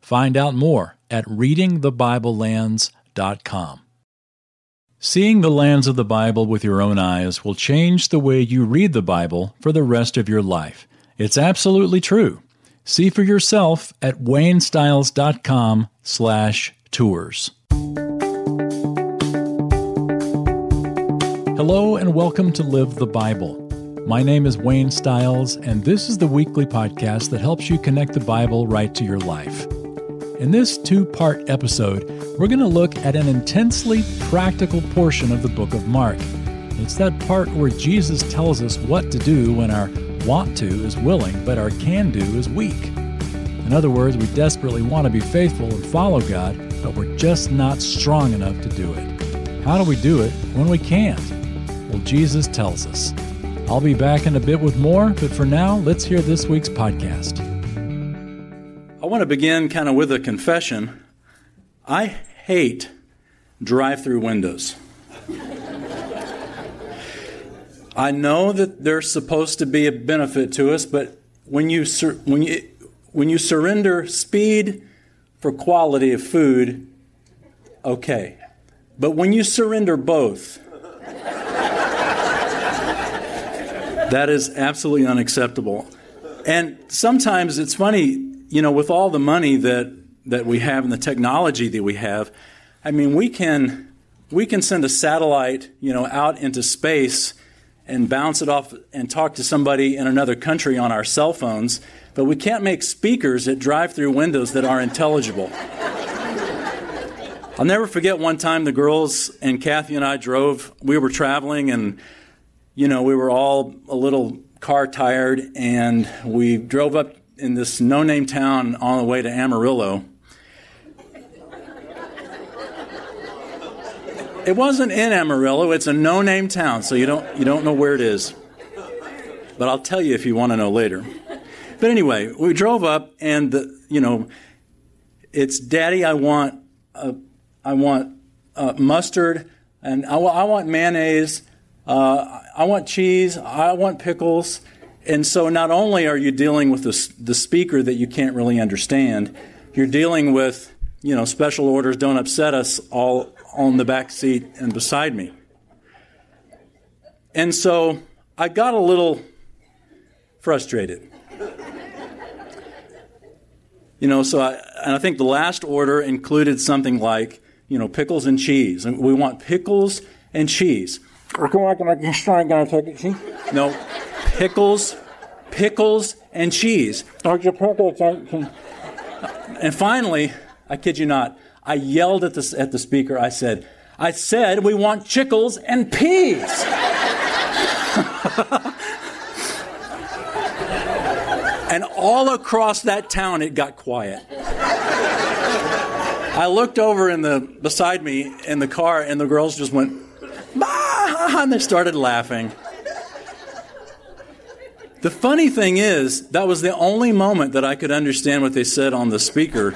Find out more at readingthebiblelands.com. Seeing the lands of the Bible with your own eyes will change the way you read the Bible for the rest of your life. It's absolutely true. See for yourself at waynestiles.com/tours. Hello and welcome to Live the Bible. My name is Wayne Stiles, and this is the weekly podcast that helps you connect the Bible right to your life. In this two part episode, we're going to look at an intensely practical portion of the book of Mark. It's that part where Jesus tells us what to do when our want to is willing, but our can do is weak. In other words, we desperately want to be faithful and follow God, but we're just not strong enough to do it. How do we do it when we can't? Well, Jesus tells us. I'll be back in a bit with more, but for now, let's hear this week's podcast. Want to begin kind of with a confession. I hate drive through windows. I know that they're supposed to be a benefit to us, but when you, sur- when you, when you surrender speed for quality of food, okay. But when you surrender both, that is absolutely unacceptable. And sometimes it's funny, you know, with all the money that, that we have and the technology that we have, I mean, we can, we can send a satellite, you know, out into space and bounce it off and talk to somebody in another country on our cell phones, but we can't make speakers that drive through windows that are intelligible. I'll never forget one time the girls and Kathy and I drove, we were traveling and you know, we were all a little car tired, and we drove up in this no name town on the way to Amarillo. It wasn't in Amarillo, it's a no name town, so you don't, you don't know where it is. But I'll tell you if you want to know later. But anyway, we drove up, and, the, you know, it's Daddy, I want, uh, I want uh, mustard, and I, I want mayonnaise, uh, I want cheese, I want pickles. And so not only are you dealing with the, the speaker that you can't really understand, you're dealing with, you know, special orders don't upset us all on the back seat and beside me. And so I got a little frustrated. You know, so I, and I think the last order included something like, you know, pickles and cheese. And we want pickles and cheese. No, pickles, pickles, and cheese. And finally, I kid you not, I yelled at the, at the speaker. I said, I said we want chickles and peas. and all across that town, it got quiet. I looked over in the beside me in the car, and the girls just went, bah! and they started laughing. The funny thing is, that was the only moment that I could understand what they said on the speaker.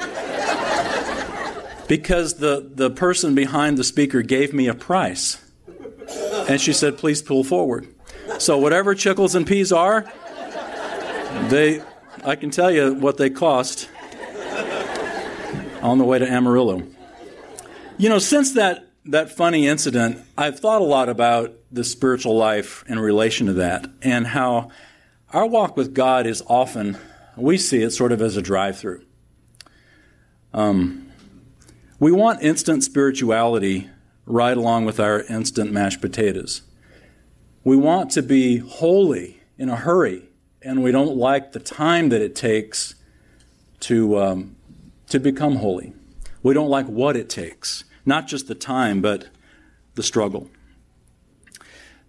Because the, the person behind the speaker gave me a price. And she said, please pull forward. So, whatever chickles and peas are, they, I can tell you what they cost on the way to Amarillo. You know, since that that funny incident, I've thought a lot about the spiritual life in relation to that and how our walk with God is often, we see it sort of as a drive through. Um, we want instant spirituality right along with our instant mashed potatoes. We want to be holy in a hurry, and we don't like the time that it takes to, um, to become holy. We don't like what it takes not just the time, but the struggle.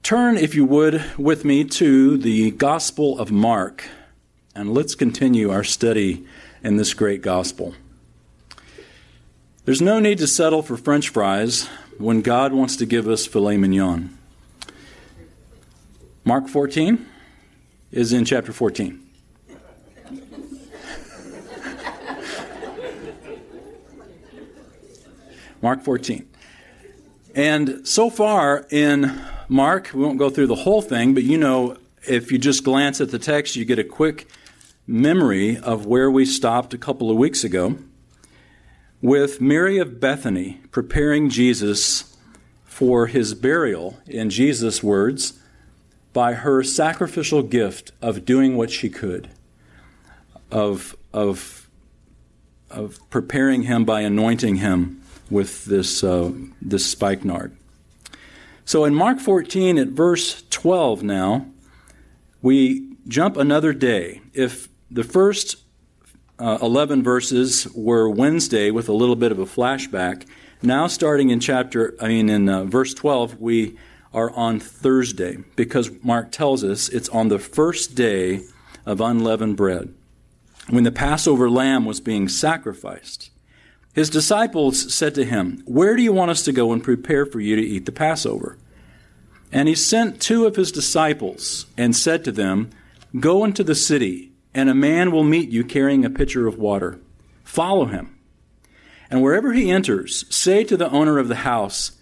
Turn, if you would, with me to the Gospel of Mark, and let's continue our study in this great gospel. There's no need to settle for french fries when God wants to give us filet mignon. Mark 14 is in chapter 14. Mark 14. And so far in Mark, we won't go through the whole thing, but you know, if you just glance at the text, you get a quick memory of where we stopped a couple of weeks ago with Mary of Bethany preparing Jesus for his burial, in Jesus' words, by her sacrificial gift of doing what she could, of, of, of preparing him by anointing him with this, uh, this spikenard. So in Mark 14, at verse 12 now, we jump another day. If the first uh, 11 verses were Wednesday with a little bit of a flashback, now starting in chapter, I mean, in uh, verse 12, we are on Thursday because Mark tells us it's on the first day of unleavened bread when the Passover lamb was being sacrificed. His disciples said to him, Where do you want us to go and prepare for you to eat the Passover? And he sent two of his disciples and said to them, Go into the city, and a man will meet you carrying a pitcher of water. Follow him. And wherever he enters, say to the owner of the house,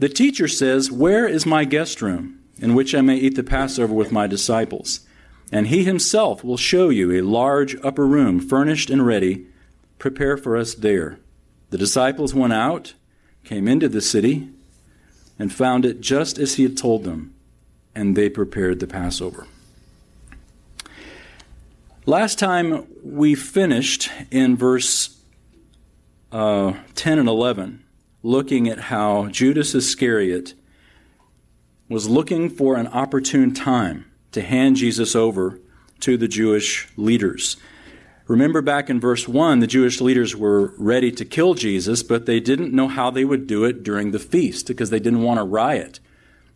The teacher says, Where is my guest room, in which I may eat the Passover with my disciples? And he himself will show you a large upper room, furnished and ready. Prepare for us there. The disciples went out, came into the city, and found it just as he had told them, and they prepared the Passover. Last time we finished in verse uh, 10 and 11, looking at how Judas Iscariot was looking for an opportune time to hand Jesus over to the Jewish leaders. Remember back in verse 1, the Jewish leaders were ready to kill Jesus, but they didn't know how they would do it during the feast because they didn't want to riot.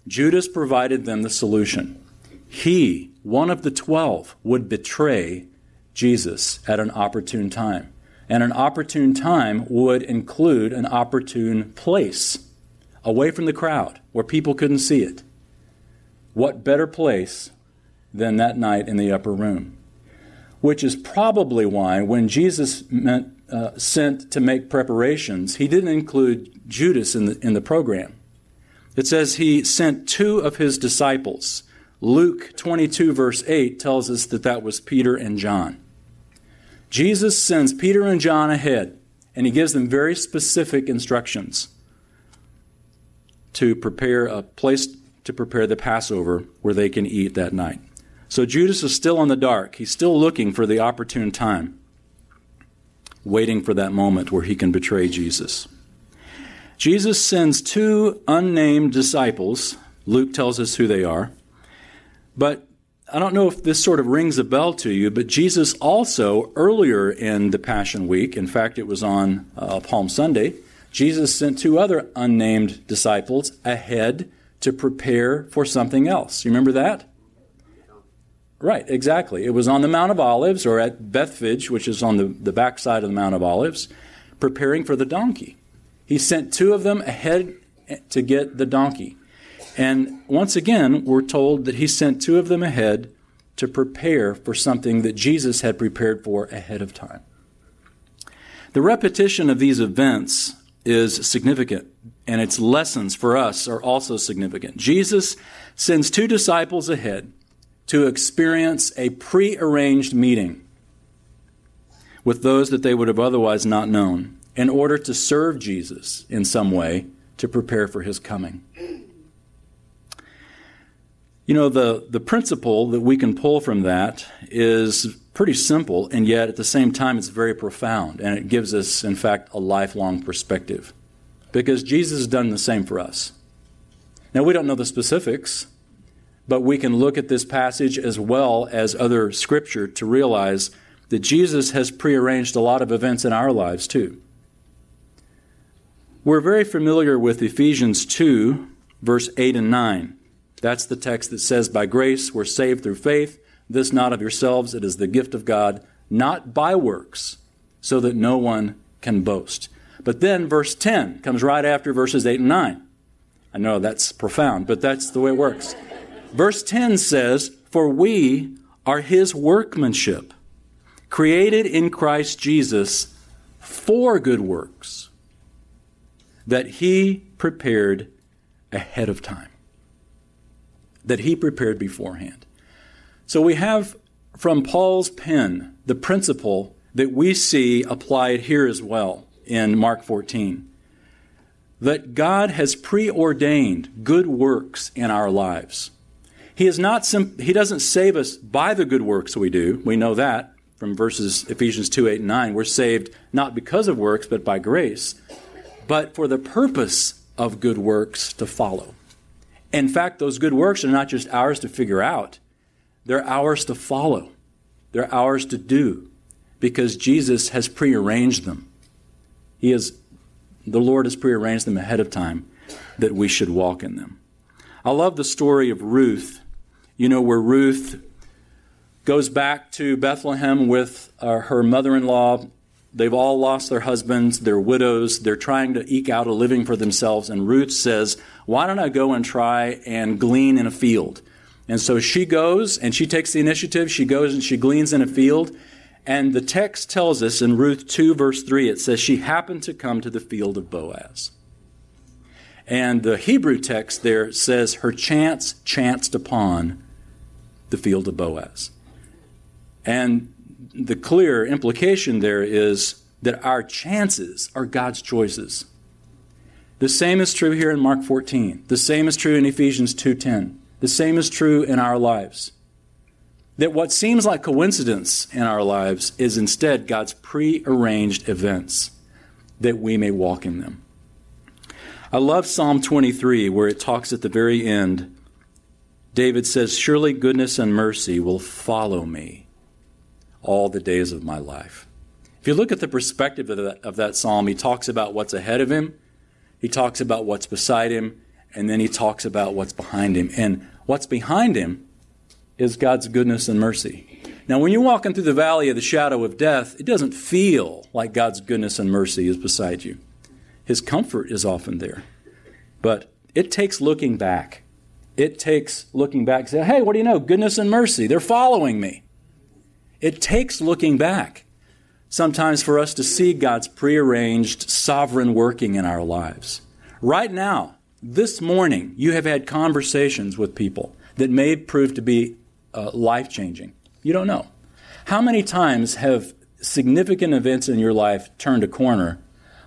Judas provided them the solution. He, one of the twelve, would betray Jesus at an opportune time. And an opportune time would include an opportune place, away from the crowd, where people couldn't see it. What better place than that night in the upper room? Which is probably why when Jesus meant, uh, sent to make preparations, he didn't include Judas in the, in the program. It says he sent two of his disciples. Luke 22, verse 8, tells us that that was Peter and John. Jesus sends Peter and John ahead, and he gives them very specific instructions to prepare a place to prepare the Passover where they can eat that night. So Judas is still in the dark. He's still looking for the opportune time, waiting for that moment where he can betray Jesus. Jesus sends two unnamed disciples. Luke tells us who they are. But I don't know if this sort of rings a bell to you, but Jesus also, earlier in the Passion Week, in fact, it was on uh, Palm Sunday, Jesus sent two other unnamed disciples ahead to prepare for something else. You remember that? Right, exactly. It was on the Mount of Olives or at Bethphage, which is on the, the backside of the Mount of Olives, preparing for the donkey. He sent two of them ahead to get the donkey. And once again, we're told that he sent two of them ahead to prepare for something that Jesus had prepared for ahead of time. The repetition of these events is significant, and its lessons for us are also significant. Jesus sends two disciples ahead to experience a prearranged meeting with those that they would have otherwise not known in order to serve Jesus in some way to prepare for his coming. You know, the, the principle that we can pull from that is pretty simple, and yet at the same time, it's very profound, and it gives us, in fact, a lifelong perspective. Because Jesus has done the same for us. Now, we don't know the specifics but we can look at this passage as well as other scripture to realize that Jesus has prearranged a lot of events in our lives too. We're very familiar with Ephesians 2, verse 8 and 9. That's the text that says, By grace we're saved through faith, this not of yourselves, it is the gift of God, not by works, so that no one can boast. But then verse 10 comes right after verses 8 and 9. I know that's profound, but that's the way it works. Verse 10 says, For we are his workmanship, created in Christ Jesus for good works, that he prepared ahead of time, that he prepared beforehand. So we have from Paul's pen the principle that we see applied here as well in Mark 14 that God has preordained good works in our lives. He is not sim- he doesn't save us by the good works we do. We know that from verses Ephesians 2, 8, and 9. We're saved not because of works, but by grace, but for the purpose of good works to follow. In fact, those good works are not just ours to figure out, they're ours to follow. They're ours to do because Jesus has prearranged them. He has, the Lord has prearranged them ahead of time that we should walk in them. I love the story of Ruth, you know, where Ruth goes back to Bethlehem with uh, her mother in law. They've all lost their husbands, they're widows, they're trying to eke out a living for themselves. And Ruth says, Why don't I go and try and glean in a field? And so she goes and she takes the initiative. She goes and she gleans in a field. And the text tells us in Ruth 2, verse 3, it says, She happened to come to the field of Boaz. And the Hebrew text there says, Her chance chanced upon the field of Boaz. And the clear implication there is that our chances are God's choices. The same is true here in Mark 14. The same is true in Ephesians 2:10. The same is true in our lives that what seems like coincidence in our lives is instead God's prearranged events that we may walk in them. I love Psalm 23 where it talks at the very end. David says, Surely goodness and mercy will follow me all the days of my life. If you look at the perspective of that, of that psalm, he talks about what's ahead of him, he talks about what's beside him, and then he talks about what's behind him. And what's behind him is God's goodness and mercy. Now, when you're walking through the valley of the shadow of death, it doesn't feel like God's goodness and mercy is beside you. His comfort is often there. But it takes looking back. It takes looking back and say, hey, what do you know? Goodness and mercy. They're following me. It takes looking back sometimes for us to see God's prearranged sovereign working in our lives. Right now, this morning, you have had conversations with people that may prove to be uh, life changing. You don't know. How many times have significant events in your life turned a corner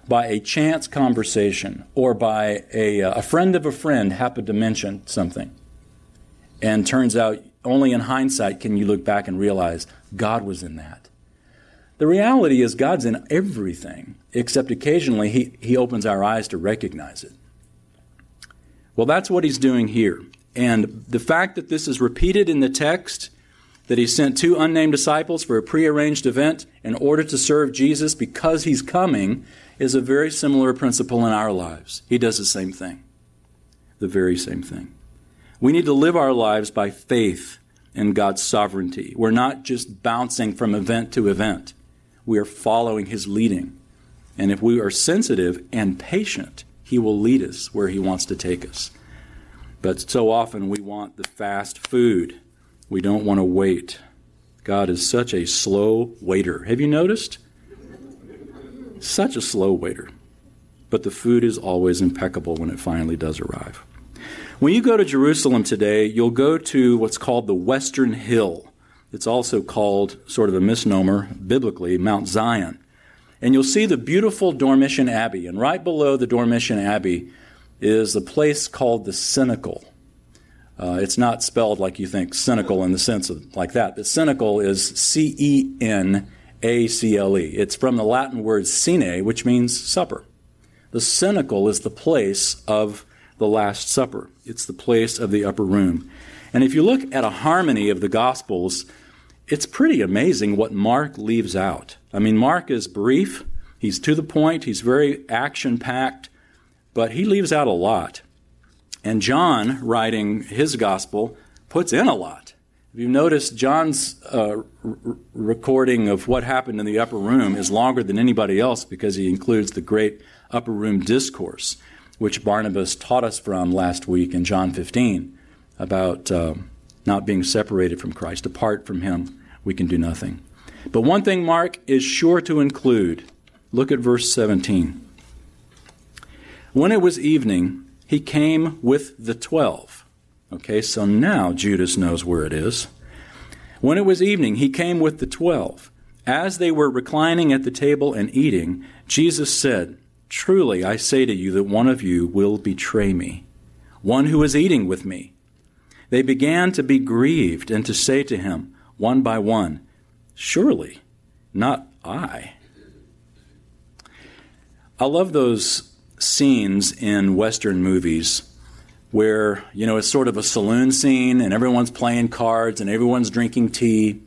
by a chance conversation or by a, uh, a friend of a friend happened to mention something? And turns out only in hindsight can you look back and realize God was in that. The reality is God's in everything, except occasionally he, he opens our eyes to recognize it. Well, that's what he's doing here. And the fact that this is repeated in the text, that he sent two unnamed disciples for a prearranged event in order to serve Jesus because he's coming, is a very similar principle in our lives. He does the same thing. The very same thing. We need to live our lives by faith in God's sovereignty. We're not just bouncing from event to event, we are following his leading. And if we are sensitive and patient, he will lead us where he wants to take us. But so often we want the fast food. We don't want to wait. God is such a slow waiter. Have you noticed? Such a slow waiter. But the food is always impeccable when it finally does arrive. When you go to Jerusalem today, you'll go to what's called the Western Hill. It's also called, sort of a misnomer biblically, Mount Zion. And you'll see the beautiful Dormition Abbey. And right below the Dormition Abbey is a place called the Cenacle. Uh, it's not spelled like you think cynical in the sense of like that. The Cenacle is C E N A C L E. It's from the Latin word cene, which means supper. The Cenacle is the place of the Last Supper. It's the place of the upper room. And if you look at a harmony of the Gospels, it's pretty amazing what Mark leaves out. I mean, Mark is brief, he's to the point, he's very action packed, but he leaves out a lot. And John, writing his gospel, puts in a lot. If you notice, John's uh, r- recording of what happened in the upper room is longer than anybody else because he includes the great upper room discourse, which Barnabas taught us from last week in John 15 about uh, not being separated from Christ. Apart from him, we can do nothing. But one thing Mark is sure to include look at verse 17. When it was evening, he came with the twelve. Okay, so now Judas knows where it is. When it was evening, he came with the twelve. As they were reclining at the table and eating, Jesus said, Truly I say to you that one of you will betray me, one who is eating with me. They began to be grieved and to say to him, one by one, Surely not I. I love those scenes in Western movies where, you know, it's sort of a saloon scene and everyone's playing cards and everyone's drinking tea.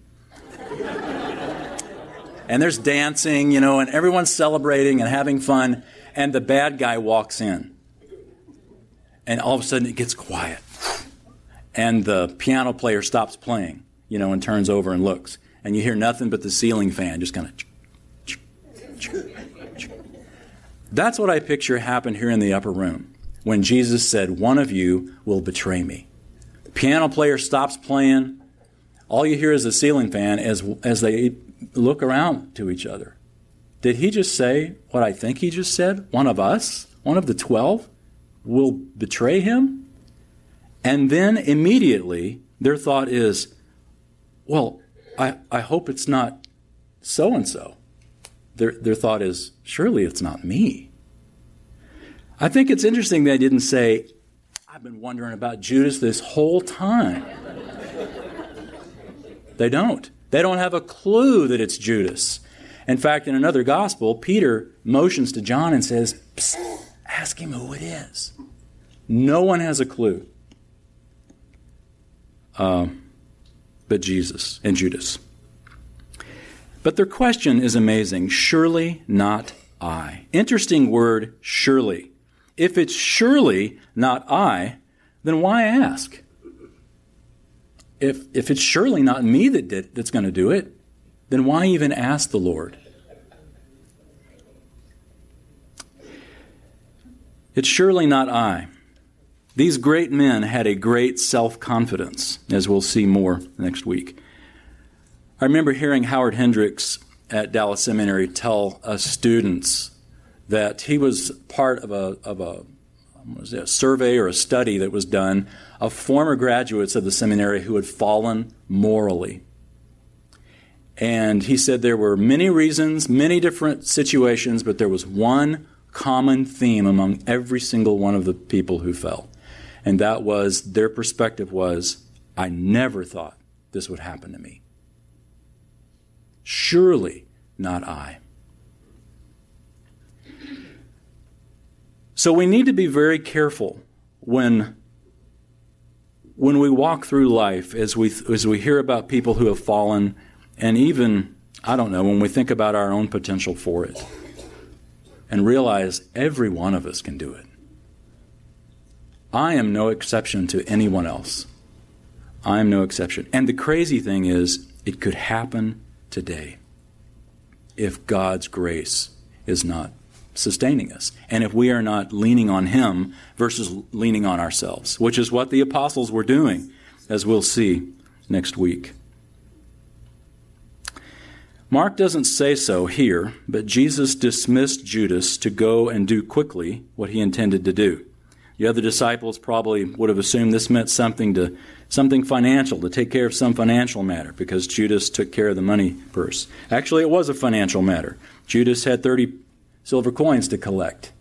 and there's dancing, you know, and everyone's celebrating and having fun, and the bad guy walks in. And all of a sudden it gets quiet. And the piano player stops playing, you know, and turns over and looks. And you hear nothing but the ceiling fan just kind of. That's what I picture happened here in the upper room when Jesus said, One of you will betray me. The piano player stops playing. All you hear is the ceiling fan as, as they look around to each other. Did he just say what I think he just said? One of us, one of the twelve, will betray him? And then immediately their thought is, well, I, I hope it's not so and so. Their, their thought is, surely it's not me. I think it's interesting they didn't say, I've been wondering about Judas this whole time. they don't. They don't have a clue that it's Judas. In fact, in another gospel, Peter motions to John and says, Ask him who it is. No one has a clue uh, but Jesus and Judas. But their question is amazing. Surely not I. Interesting word, surely. If it's surely not I, then why ask? If, if it's surely not me that did, that's going to do it, then why even ask the Lord? It's surely not I. These great men had a great self confidence, as we'll see more next week. I remember hearing Howard Hendricks at Dallas Seminary tell us students that he was part of a, of a, it, a survey or a study that was done of former graduates of the seminary who had fallen morally. And he said there were many reasons, many different situations, but there was one common theme among every single one of the people who fell. And that was their perspective was, I never thought this would happen to me. Surely not I. So we need to be very careful when when we walk through life as we as we hear about people who have fallen and even I don't know when we think about our own potential for it and realize every one of us can do it. I am no exception to anyone else. I am no exception. And the crazy thing is it could happen today if God's grace is not sustaining us. And if we are not leaning on Him versus leaning on ourselves, which is what the apostles were doing, as we'll see next week. Mark doesn't say so here, but Jesus dismissed Judas to go and do quickly what he intended to do. The other disciples probably would have assumed this meant something to something financial, to take care of some financial matter, because Judas took care of the money purse. Actually, it was a financial matter. Judas had 30 silver coins to collect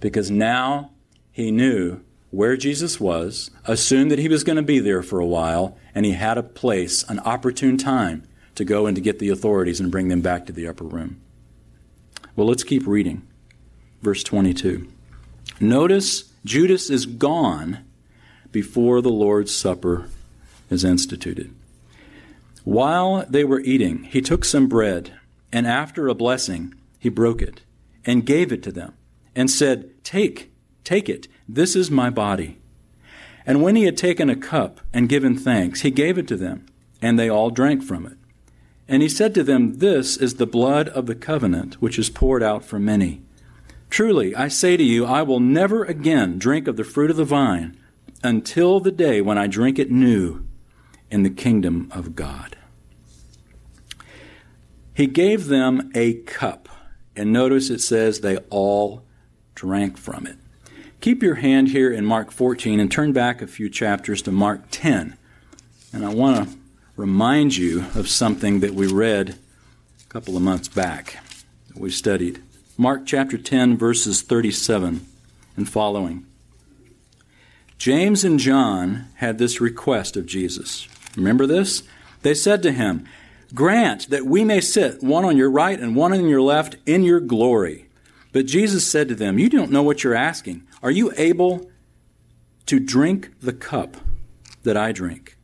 because now he knew where Jesus was, assumed that he was going to be there for a while, and he had a place, an opportune time to go and to get the authorities and bring them back to the upper room. Well, let's keep reading. Verse 22. Notice Judas is gone before the Lord's Supper is instituted. While they were eating, he took some bread, and after a blessing, he broke it and gave it to them, and said, Take, take it, this is my body. And when he had taken a cup and given thanks, he gave it to them, And they all drank from it. And he said to them, This is the blood of the covenant, which is poured out for many. Truly, I say to you, I will never again drink of the fruit of the vine until the day when I drink it new in the kingdom of God. He gave them a cup, and notice it says they all drank from it. Keep your hand here in Mark 14 and turn back a few chapters to Mark 10. And I want to remind you of something that we read a couple of months back that we studied. Mark chapter 10, verses 37 and following. James and John had this request of Jesus. Remember this? They said to him, Grant that we may sit one on your right and one on your left in your glory. But Jesus said to them, You don't know what you're asking. Are you able to drink the cup that I drink?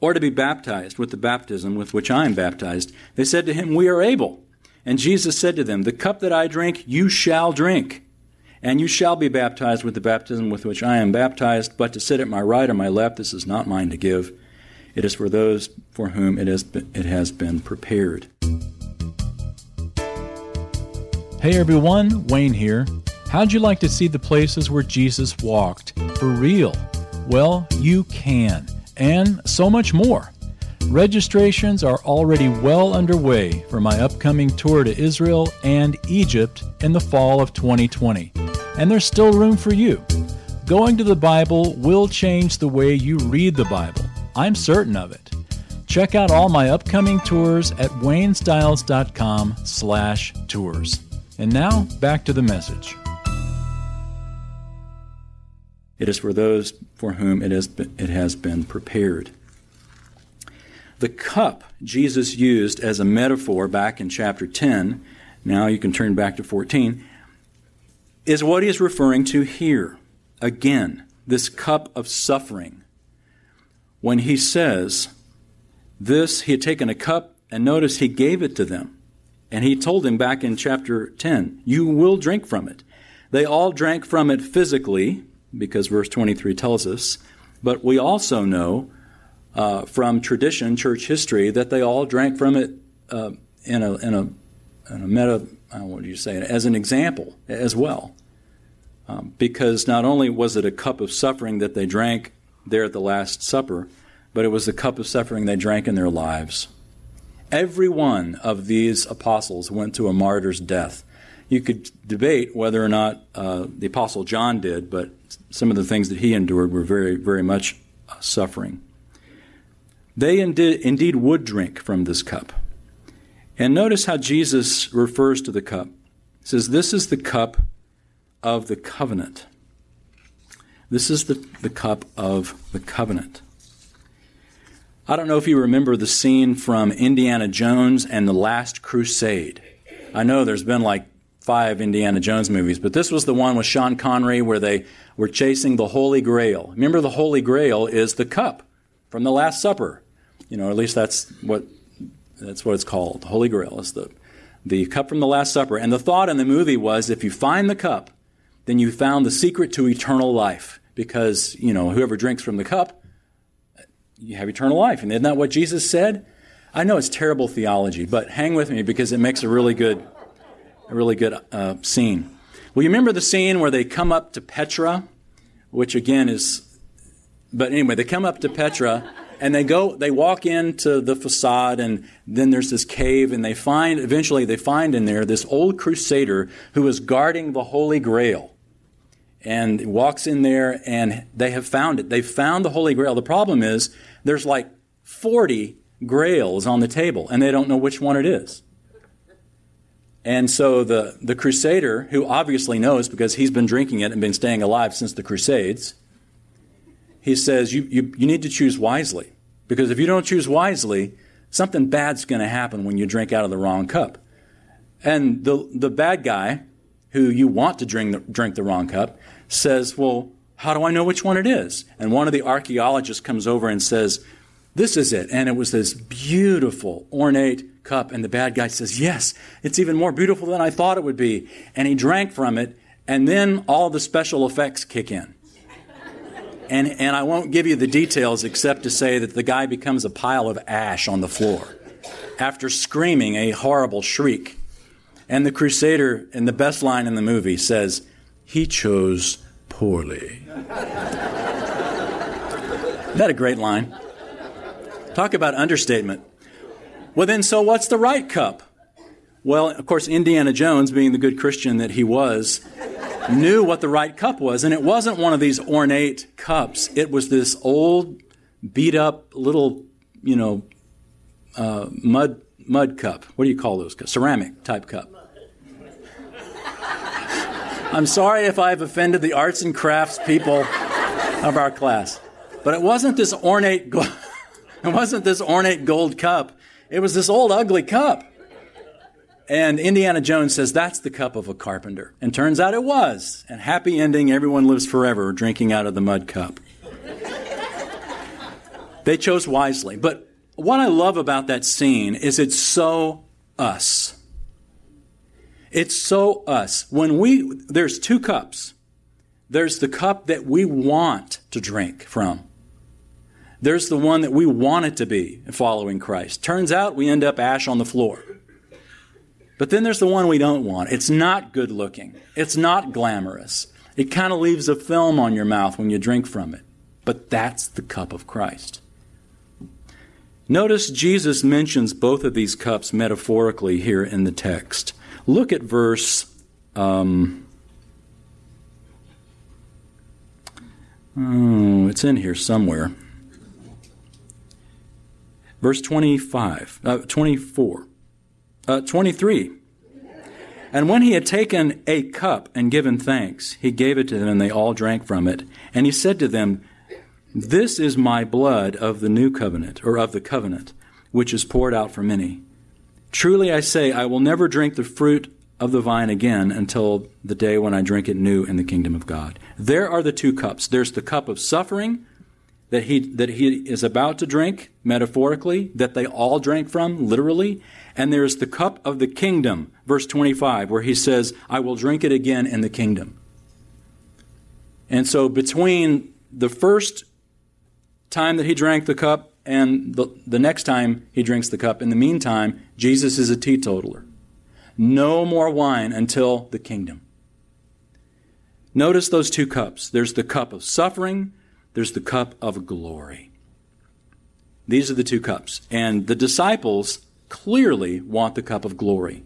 Or to be baptized with the baptism with which I am baptized? They said to him, We are able. And Jesus said to them, The cup that I drink, you shall drink. And you shall be baptized with the baptism with which I am baptized, but to sit at my right or my left, this is not mine to give. It is for those for whom it, is, it has been prepared. Hey everyone, Wayne here. How'd you like to see the places where Jesus walked? For real? Well, you can, and so much more. Registrations are already well underway for my upcoming tour to Israel and Egypt in the fall of 2020, and there's still room for you. Going to the Bible will change the way you read the Bible. I'm certain of it. Check out all my upcoming tours at waynestiles.com/tours. And now, back to the message. It is for those for whom it has been, it has been prepared. The cup Jesus used as a metaphor back in chapter 10, now you can turn back to 14, is what he is referring to here. Again, this cup of suffering. When he says, this, he had taken a cup, and notice he gave it to them. And he told them back in chapter 10, You will drink from it. They all drank from it physically, because verse 23 tells us, but we also know uh, from tradition, church history, that they all drank from it uh, in, a, in, a, in a meta, uh, what do you say, as an example as well. Um, because not only was it a cup of suffering that they drank there at the Last Supper, but it was the cup of suffering they drank in their lives. Every one of these apostles went to a martyr's death. You could debate whether or not uh, the apostle John did, but some of the things that he endured were very, very much uh, suffering. They indeed, indeed would drink from this cup. And notice how Jesus refers to the cup. He says, This is the cup of the covenant. This is the, the cup of the covenant. I don't know if you remember the scene from Indiana Jones and the Last Crusade. I know there's been like five Indiana Jones movies, but this was the one with Sean Connery where they were chasing the Holy Grail. Remember, the Holy Grail is the cup from the Last Supper. You know, at least that's what that's what it's called. The Holy Grail is the the cup from the Last Supper. And the thought in the movie was, if you find the cup, then you found the secret to eternal life, because you know whoever drinks from the cup you have eternal life. And isn't that what Jesus said? I know it's terrible theology, but hang with me because it makes a really good, a really good uh, scene. Well, you remember the scene where they come up to Petra, which again is, but anyway, they come up to Petra and they go, they walk into the facade, and then there's this cave, and they find, eventually, they find in there this old crusader who is guarding the Holy Grail and walks in there and they have found it. They've found the Holy Grail. The problem is there's like 40 grails on the table and they don't know which one it is. And so the, the crusader, who obviously knows because he's been drinking it and been staying alive since the Crusades, he says, you, you, you need to choose wisely. Because if you don't choose wisely, something bad's going to happen when you drink out of the wrong cup. And the, the bad guy, who you want to drink the, drink the wrong cup, says, Well, how do I know which one it is? And one of the archaeologists comes over and says, This is it. And it was this beautiful, ornate cup. And the bad guy says, Yes, it's even more beautiful than I thought it would be. And he drank from it. And then all the special effects kick in. And, and I won't give you the details except to say that the guy becomes a pile of ash on the floor after screaming a horrible shriek. And the crusader, in the best line in the movie, says, He chose poorly. That a great line? Talk about understatement. Well, then, so what's the right cup? Well, of course, Indiana Jones, being the good Christian that he was, knew what the right cup was. And it wasn't one of these ornate cups, it was this old, beat up little, you know, uh, mud, mud cup. What do you call those? Ceramic type cup. I'm sorry if I've offended the arts and crafts people of our class. But it wasn't this ornate go- it wasn't this ornate gold cup. It was this old ugly cup. And Indiana Jones says that's the cup of a carpenter. And turns out it was. And happy ending, everyone lives forever drinking out of the mud cup. they chose wisely. But what I love about that scene is it's so us. It's so us. When we, there's two cups. There's the cup that we want to drink from. There's the one that we want it to be following Christ. Turns out we end up ash on the floor. But then there's the one we don't want. It's not good looking. It's not glamorous. It kind of leaves a film on your mouth when you drink from it. But that's the cup of Christ. Notice Jesus mentions both of these cups metaphorically here in the text. Look at verse. Um, oh, it's in here somewhere. Verse 25, uh, 24. Uh, 23. And when he had taken a cup and given thanks, he gave it to them, and they all drank from it. And he said to them, This is my blood of the new covenant, or of the covenant, which is poured out for many. Truly I say, I will never drink the fruit of the vine again until the day when I drink it new in the kingdom of God. There are the two cups. There's the cup of suffering that he, that he is about to drink, metaphorically, that they all drank from, literally. And there's the cup of the kingdom, verse 25, where he says, I will drink it again in the kingdom. And so between the first time that he drank the cup and the, the next time he drinks the cup, in the meantime, Jesus is a teetotaler. No more wine until the kingdom. Notice those two cups. There's the cup of suffering there's the cup of glory. These are the two cups. And the disciples clearly want the cup of glory.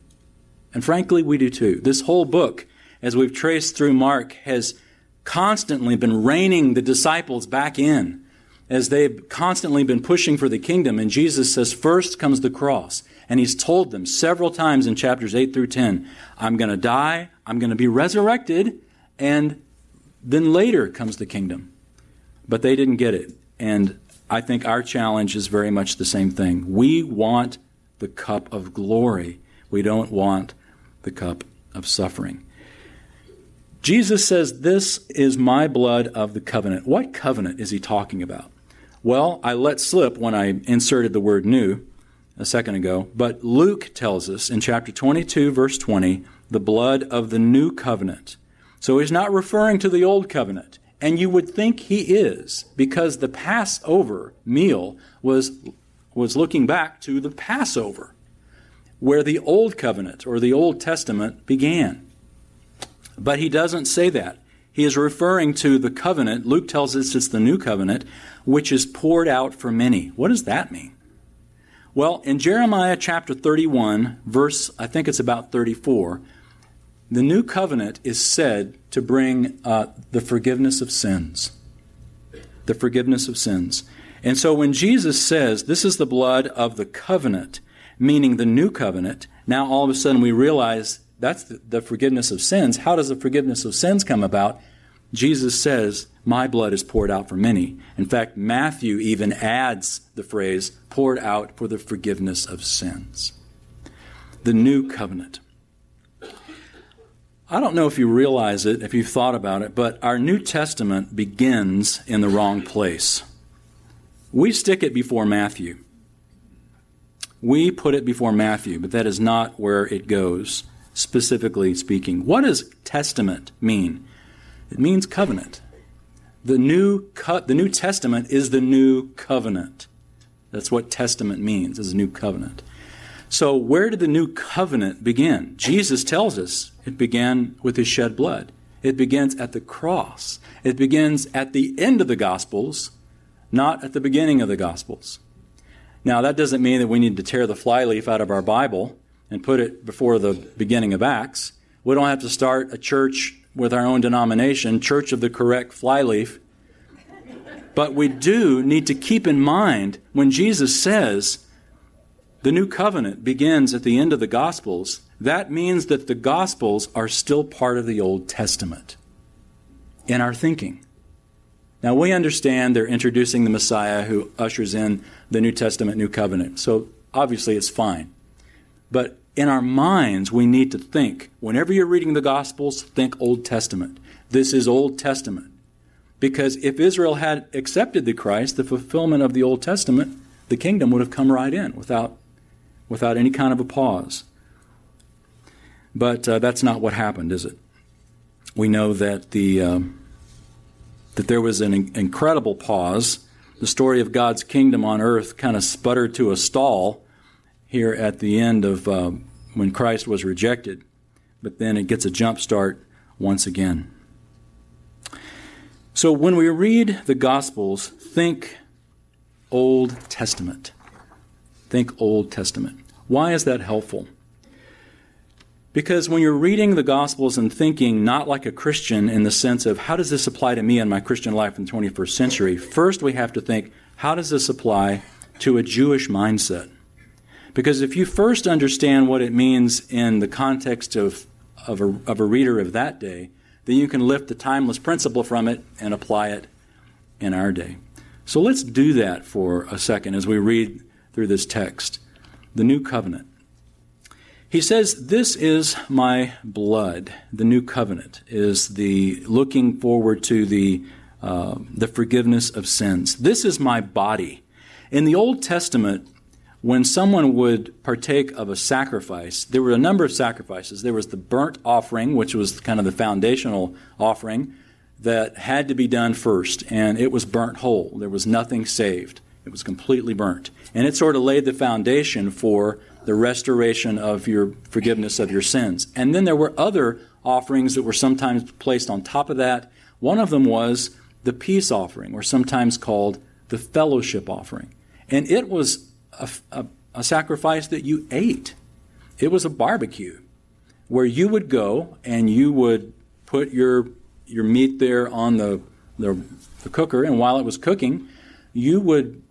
And frankly, we do too. This whole book, as we've traced through Mark, has constantly been reining the disciples back in as they've constantly been pushing for the kingdom. And Jesus says, first comes the cross. And he's told them several times in chapters 8 through 10, I'm going to die, I'm going to be resurrected, and then later comes the kingdom but they didn't get it. And I think our challenge is very much the same thing. We want the cup of glory, we don't want the cup of suffering. Jesus says, This is my blood of the covenant. What covenant is he talking about? Well, I let slip when I inserted the word new a second ago, but Luke tells us in chapter 22, verse 20, the blood of the new covenant. So he's not referring to the old covenant. And you would think he is, because the Passover meal was, was looking back to the Passover, where the Old Covenant or the Old Testament began. But he doesn't say that. He is referring to the covenant. Luke tells us it's the new covenant, which is poured out for many. What does that mean? Well, in Jeremiah chapter 31, verse, I think it's about 34, the new covenant is said to bring uh, the forgiveness of sins. The forgiveness of sins. And so when Jesus says, This is the blood of the covenant, meaning the new covenant, now all of a sudden we realize that's the, the forgiveness of sins. How does the forgiveness of sins come about? Jesus says, My blood is poured out for many. In fact, Matthew even adds the phrase, poured out for the forgiveness of sins. The new covenant. I don't know if you realize it, if you've thought about it, but our New Testament begins in the wrong place. We stick it before Matthew. We put it before Matthew, but that is not where it goes, specifically speaking. What does testament mean? It means covenant. The new, co- the new Testament is the new covenant. That's what testament means, is a new covenant. So, where did the new covenant begin? Jesus tells us it began with his shed blood. It begins at the cross. It begins at the end of the Gospels, not at the beginning of the Gospels. Now, that doesn't mean that we need to tear the flyleaf out of our Bible and put it before the beginning of Acts. We don't have to start a church with our own denomination, Church of the Correct Flyleaf. But we do need to keep in mind when Jesus says the new covenant begins at the end of the Gospels, that means that the Gospels are still part of the Old Testament in our thinking. Now, we understand they're introducing the Messiah who ushers in the New Testament, New Covenant. So, obviously, it's fine. But in our minds, we need to think whenever you're reading the Gospels, think Old Testament. This is Old Testament. Because if Israel had accepted the Christ, the fulfillment of the Old Testament, the kingdom would have come right in without, without any kind of a pause. But uh, that's not what happened, is it? We know that, the, uh, that there was an incredible pause. The story of God's kingdom on earth kind of sputtered to a stall here at the end of uh, when Christ was rejected, but then it gets a jump start once again. So when we read the Gospels, think Old Testament. Think Old Testament. Why is that helpful? Because when you're reading the Gospels and thinking not like a Christian in the sense of how does this apply to me in my Christian life in the 21st century, first we have to think how does this apply to a Jewish mindset? Because if you first understand what it means in the context of, of, a, of a reader of that day, then you can lift the timeless principle from it and apply it in our day. So let's do that for a second as we read through this text. The New Covenant. He says, This is my blood. The New Covenant is the looking forward to the, uh, the forgiveness of sins. This is my body. In the Old Testament, when someone would partake of a sacrifice, there were a number of sacrifices. There was the burnt offering, which was kind of the foundational offering that had to be done first, and it was burnt whole. There was nothing saved. It was completely burnt. And it sort of laid the foundation for the restoration of your forgiveness of your sins. And then there were other offerings that were sometimes placed on top of that. One of them was the peace offering, or sometimes called the fellowship offering. And it was a, a, a sacrifice that you ate. It was a barbecue where you would go and you would put your your meat there on the, the, the cooker, and while it was cooking, you would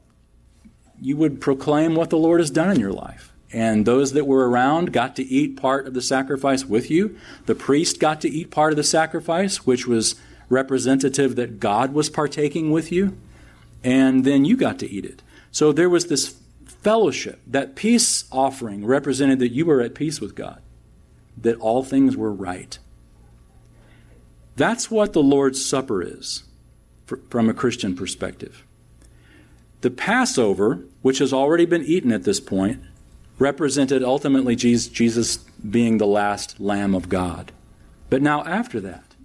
you would proclaim what the Lord has done in your life. And those that were around got to eat part of the sacrifice with you. The priest got to eat part of the sacrifice, which was representative that God was partaking with you. And then you got to eat it. So there was this fellowship. That peace offering represented that you were at peace with God, that all things were right. That's what the Lord's Supper is from a Christian perspective. The Passover, which has already been eaten at this point, represented ultimately Jesus being the last Lamb of God. But now, after that,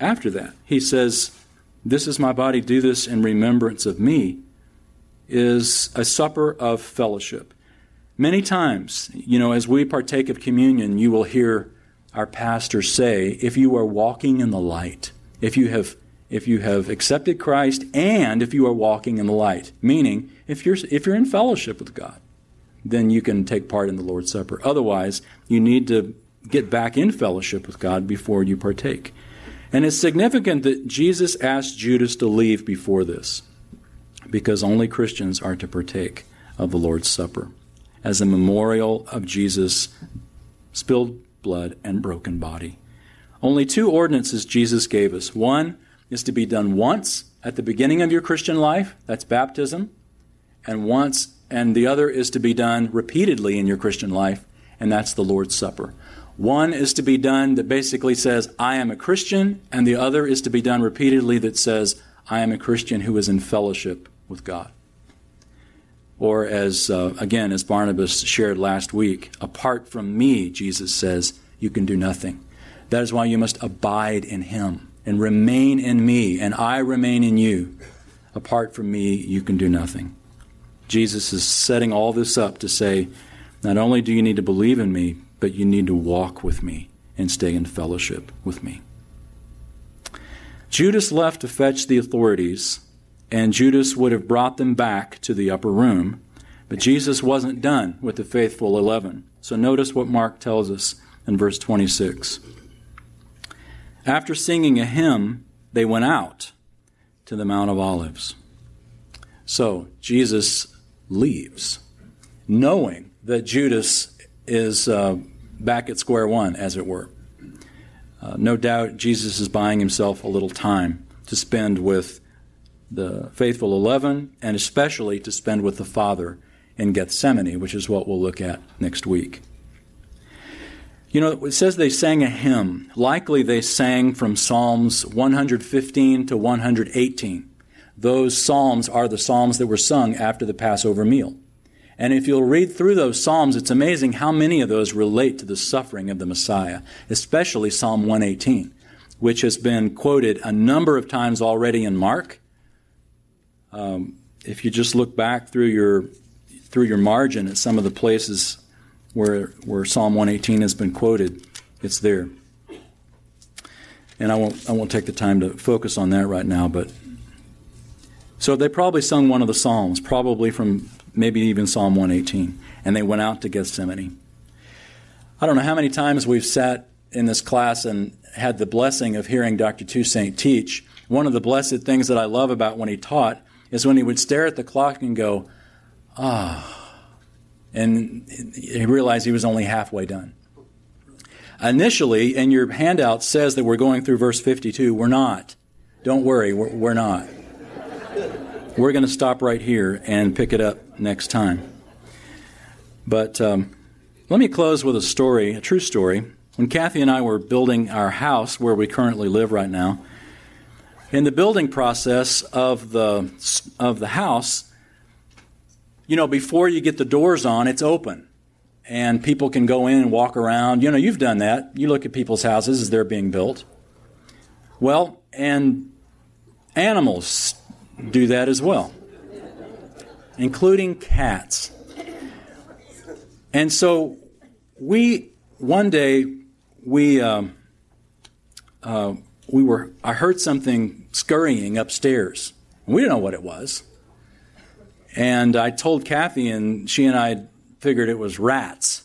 after that, he says, This is my body, do this in remembrance of me is a supper of fellowship. Many times, you know, as we partake of communion, you will hear our pastor say, if you are walking in the light, if you have if you have accepted Christ and if you are walking in the light, meaning if you're if you're in fellowship with God, then you can take part in the Lord's Supper. Otherwise, you need to get back in fellowship with God before you partake. And it's significant that Jesus asked Judas to leave before this because only Christians are to partake of the Lord's Supper as a memorial of Jesus' spilled blood and broken body. Only two ordinances Jesus gave us. One is to be done once at the beginning of your Christian life, that's baptism, and once and the other is to be done repeatedly in your Christian life, and that's the Lord's Supper. One is to be done that basically says, I am a Christian, and the other is to be done repeatedly that says, I am a Christian who is in fellowship with God. Or, as uh, again, as Barnabas shared last week, apart from me, Jesus says, you can do nothing. That is why you must abide in Him. and remain in me, and I remain in you. Apart from me, you can do nothing. Jesus is setting all this up to say, not only do you need to believe in me, but you need to walk with me and stay in fellowship with me. Judas left to fetch the authorities, and Judas would have brought them back to the upper room, but Jesus wasn't done with the faithful eleven. So notice what Mark tells us in verse 26. After singing a hymn, they went out to the Mount of Olives. So Jesus leaves, knowing that Judas is uh, back at square one, as it were. Uh, no doubt Jesus is buying himself a little time to spend with the faithful eleven, and especially to spend with the Father in Gethsemane, which is what we'll look at next week. You know, it says they sang a hymn. Likely they sang from Psalms 115 to 118. Those psalms are the psalms that were sung after the Passover meal. And if you'll read through those Psalms, it's amazing how many of those relate to the suffering of the Messiah, especially Psalm 118, which has been quoted a number of times already in Mark. Um, if you just look back through your through your margin at some of the places where where Psalm 118 has been quoted, it's there. And I won't I won't take the time to focus on that right now, but so they probably sung one of the Psalms, probably from maybe even Psalm 118, and they went out to Gethsemane. I don't know how many times we've sat in this class and had the blessing of hearing Dr. Toussaint teach. One of the blessed things that I love about when he taught is when he would stare at the clock and go, ah, and he realized he was only halfway done. Initially, and your handout says that we're going through verse 52. We're not. Don't worry, we're, we're not. We're going to stop right here and pick it up next time. But um, let me close with a story, a true story. When Kathy and I were building our house where we currently live right now, in the building process of the of the house, you know, before you get the doors on, it's open. And people can go in and walk around. You know, you've done that. You look at people's houses as they're being built. Well, and animals do that as well, including cats. And so we, one day, we, um, uh, we were, I heard something scurrying upstairs. We didn't know what it was. And I told Kathy, and she and I figured it was rats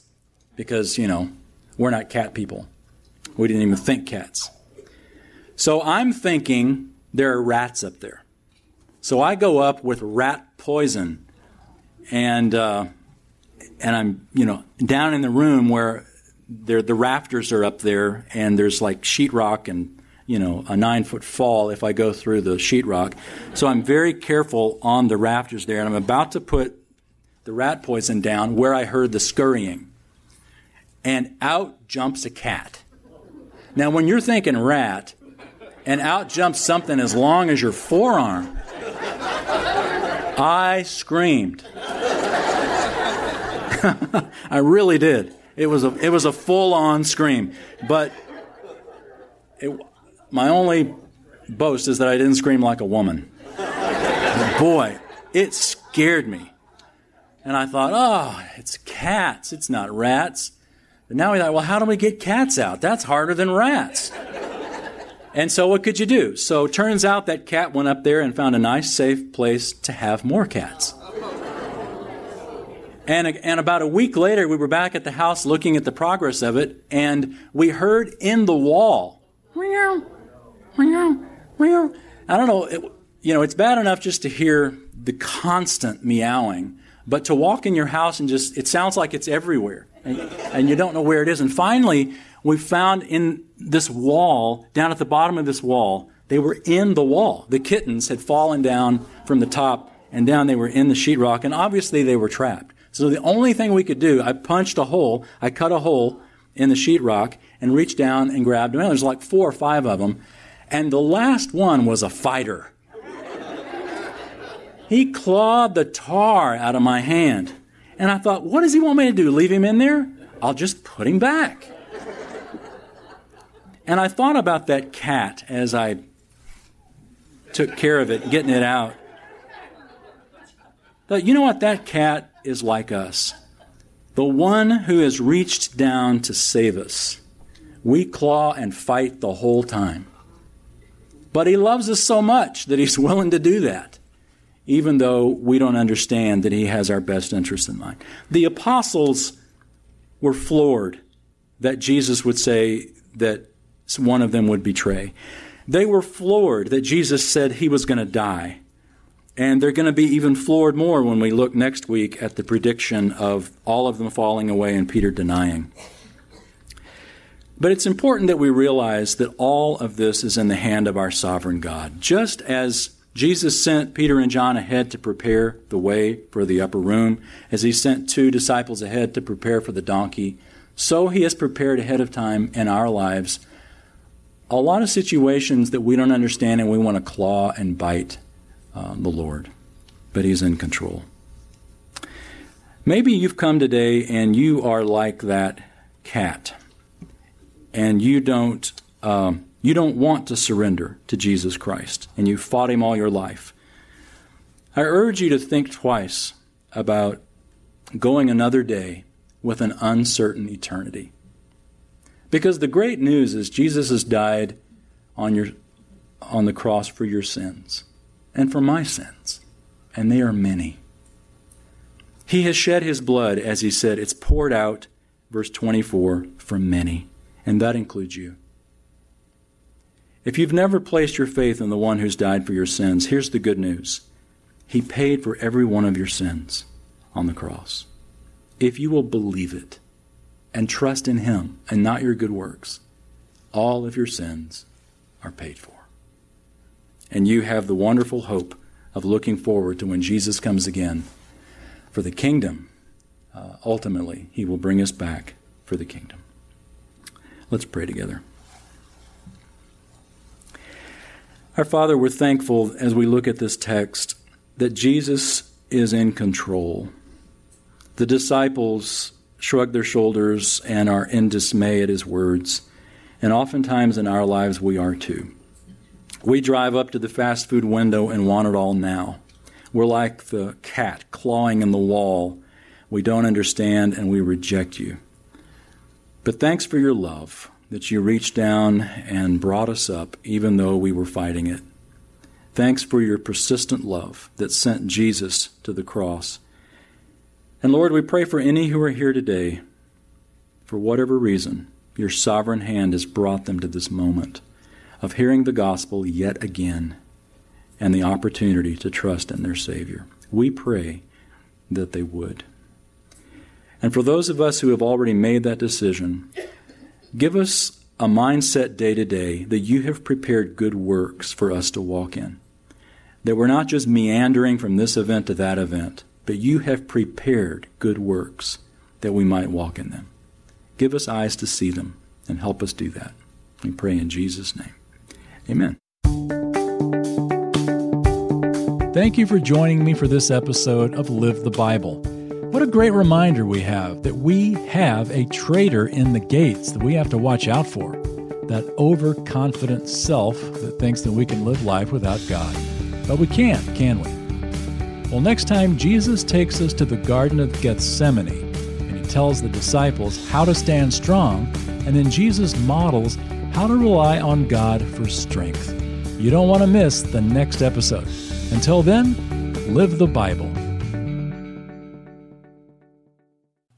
because, you know, we're not cat people. We didn't even think cats. So I'm thinking there are rats up there. So I go up with rat poison, and uh, and I'm you know down in the room where the rafters are up there, and there's like sheetrock and you know a nine foot fall if I go through the sheetrock. So I'm very careful on the rafters there, and I'm about to put the rat poison down where I heard the scurrying, and out jumps a cat. Now, when you're thinking rat, and out jumps something as long as your forearm. I screamed. I really did. It was a it was a full on scream, but it, my only boast is that I didn't scream like a woman. boy, it scared me, and I thought, oh, it's cats, it's not rats. But now we thought, well, how do we get cats out? That's harder than rats. And so what could you do? So turns out that cat went up there and found a nice safe place to have more cats. And, and about a week later, we were back at the house looking at the progress of it, and we heard in the wall, meow, meow. I don't know, it, you know, it's bad enough just to hear the constant meowing, but to walk in your house and just, it sounds like it's everywhere, and, and you don't know where it is. And finally, we found in this wall, down at the bottom of this wall, they were in the wall. The kittens had fallen down from the top and down. They were in the sheetrock, and obviously they were trapped. So the only thing we could do, I punched a hole, I cut a hole in the sheetrock and reached down and grabbed them. There's like four or five of them. And the last one was a fighter. He clawed the tar out of my hand. And I thought, what does he want me to do? Leave him in there? I'll just put him back. And I thought about that cat as I took care of it, getting it out. But you know what? That cat is like us. The one who has reached down to save us. We claw and fight the whole time. But he loves us so much that he's willing to do that, even though we don't understand that he has our best interest in mind. The apostles were floored that Jesus would say that one of them would betray. They were floored that Jesus said he was going to die. And they're going to be even floored more when we look next week at the prediction of all of them falling away and Peter denying. But it's important that we realize that all of this is in the hand of our sovereign God. Just as Jesus sent Peter and John ahead to prepare the way for the upper room, as he sent two disciples ahead to prepare for the donkey, so he has prepared ahead of time in our lives a lot of situations that we don't understand and we want to claw and bite uh, the Lord, but He's in control. Maybe you've come today and you are like that cat, and you don't um, you don't want to surrender to Jesus Christ, and you fought Him all your life. I urge you to think twice about going another day with an uncertain eternity. Because the great news is Jesus has died on, your, on the cross for your sins and for my sins, and they are many. He has shed his blood, as he said, it's poured out, verse 24, for many, and that includes you. If you've never placed your faith in the one who's died for your sins, here's the good news He paid for every one of your sins on the cross. If you will believe it, and trust in Him and not your good works, all of your sins are paid for. And you have the wonderful hope of looking forward to when Jesus comes again for the kingdom. Uh, ultimately, He will bring us back for the kingdom. Let's pray together. Our Father, we're thankful as we look at this text that Jesus is in control. The disciples shrug their shoulders and are in dismay at his words. And oftentimes in our lives, we are too. We drive up to the fast food window and want it all now. We're like the cat clawing in the wall. We don't understand and we reject you. But thanks for your love that you reached down and brought us up even though we were fighting it. Thanks for your persistent love that sent Jesus to the cross and Lord, we pray for any who are here today, for whatever reason, your sovereign hand has brought them to this moment of hearing the gospel yet again and the opportunity to trust in their Savior. We pray that they would. And for those of us who have already made that decision, give us a mindset day to day that you have prepared good works for us to walk in. That we're not just meandering from this event to that event, but you have prepared good works that we might walk in them. Give us eyes to see them and help us do that. We pray in Jesus' name. Amen. Thank you for joining me for this episode of Live the Bible. Great reminder we have that we have a traitor in the gates that we have to watch out for. That overconfident self that thinks that we can live life without God. But we can't, can we? Well, next time, Jesus takes us to the Garden of Gethsemane and he tells the disciples how to stand strong, and then Jesus models how to rely on God for strength. You don't want to miss the next episode. Until then, live the Bible.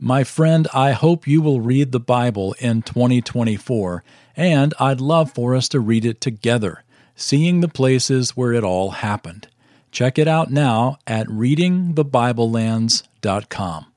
My friend, I hope you will read the Bible in 2024, and I'd love for us to read it together, seeing the places where it all happened. Check it out now at readingthebiblelands.com.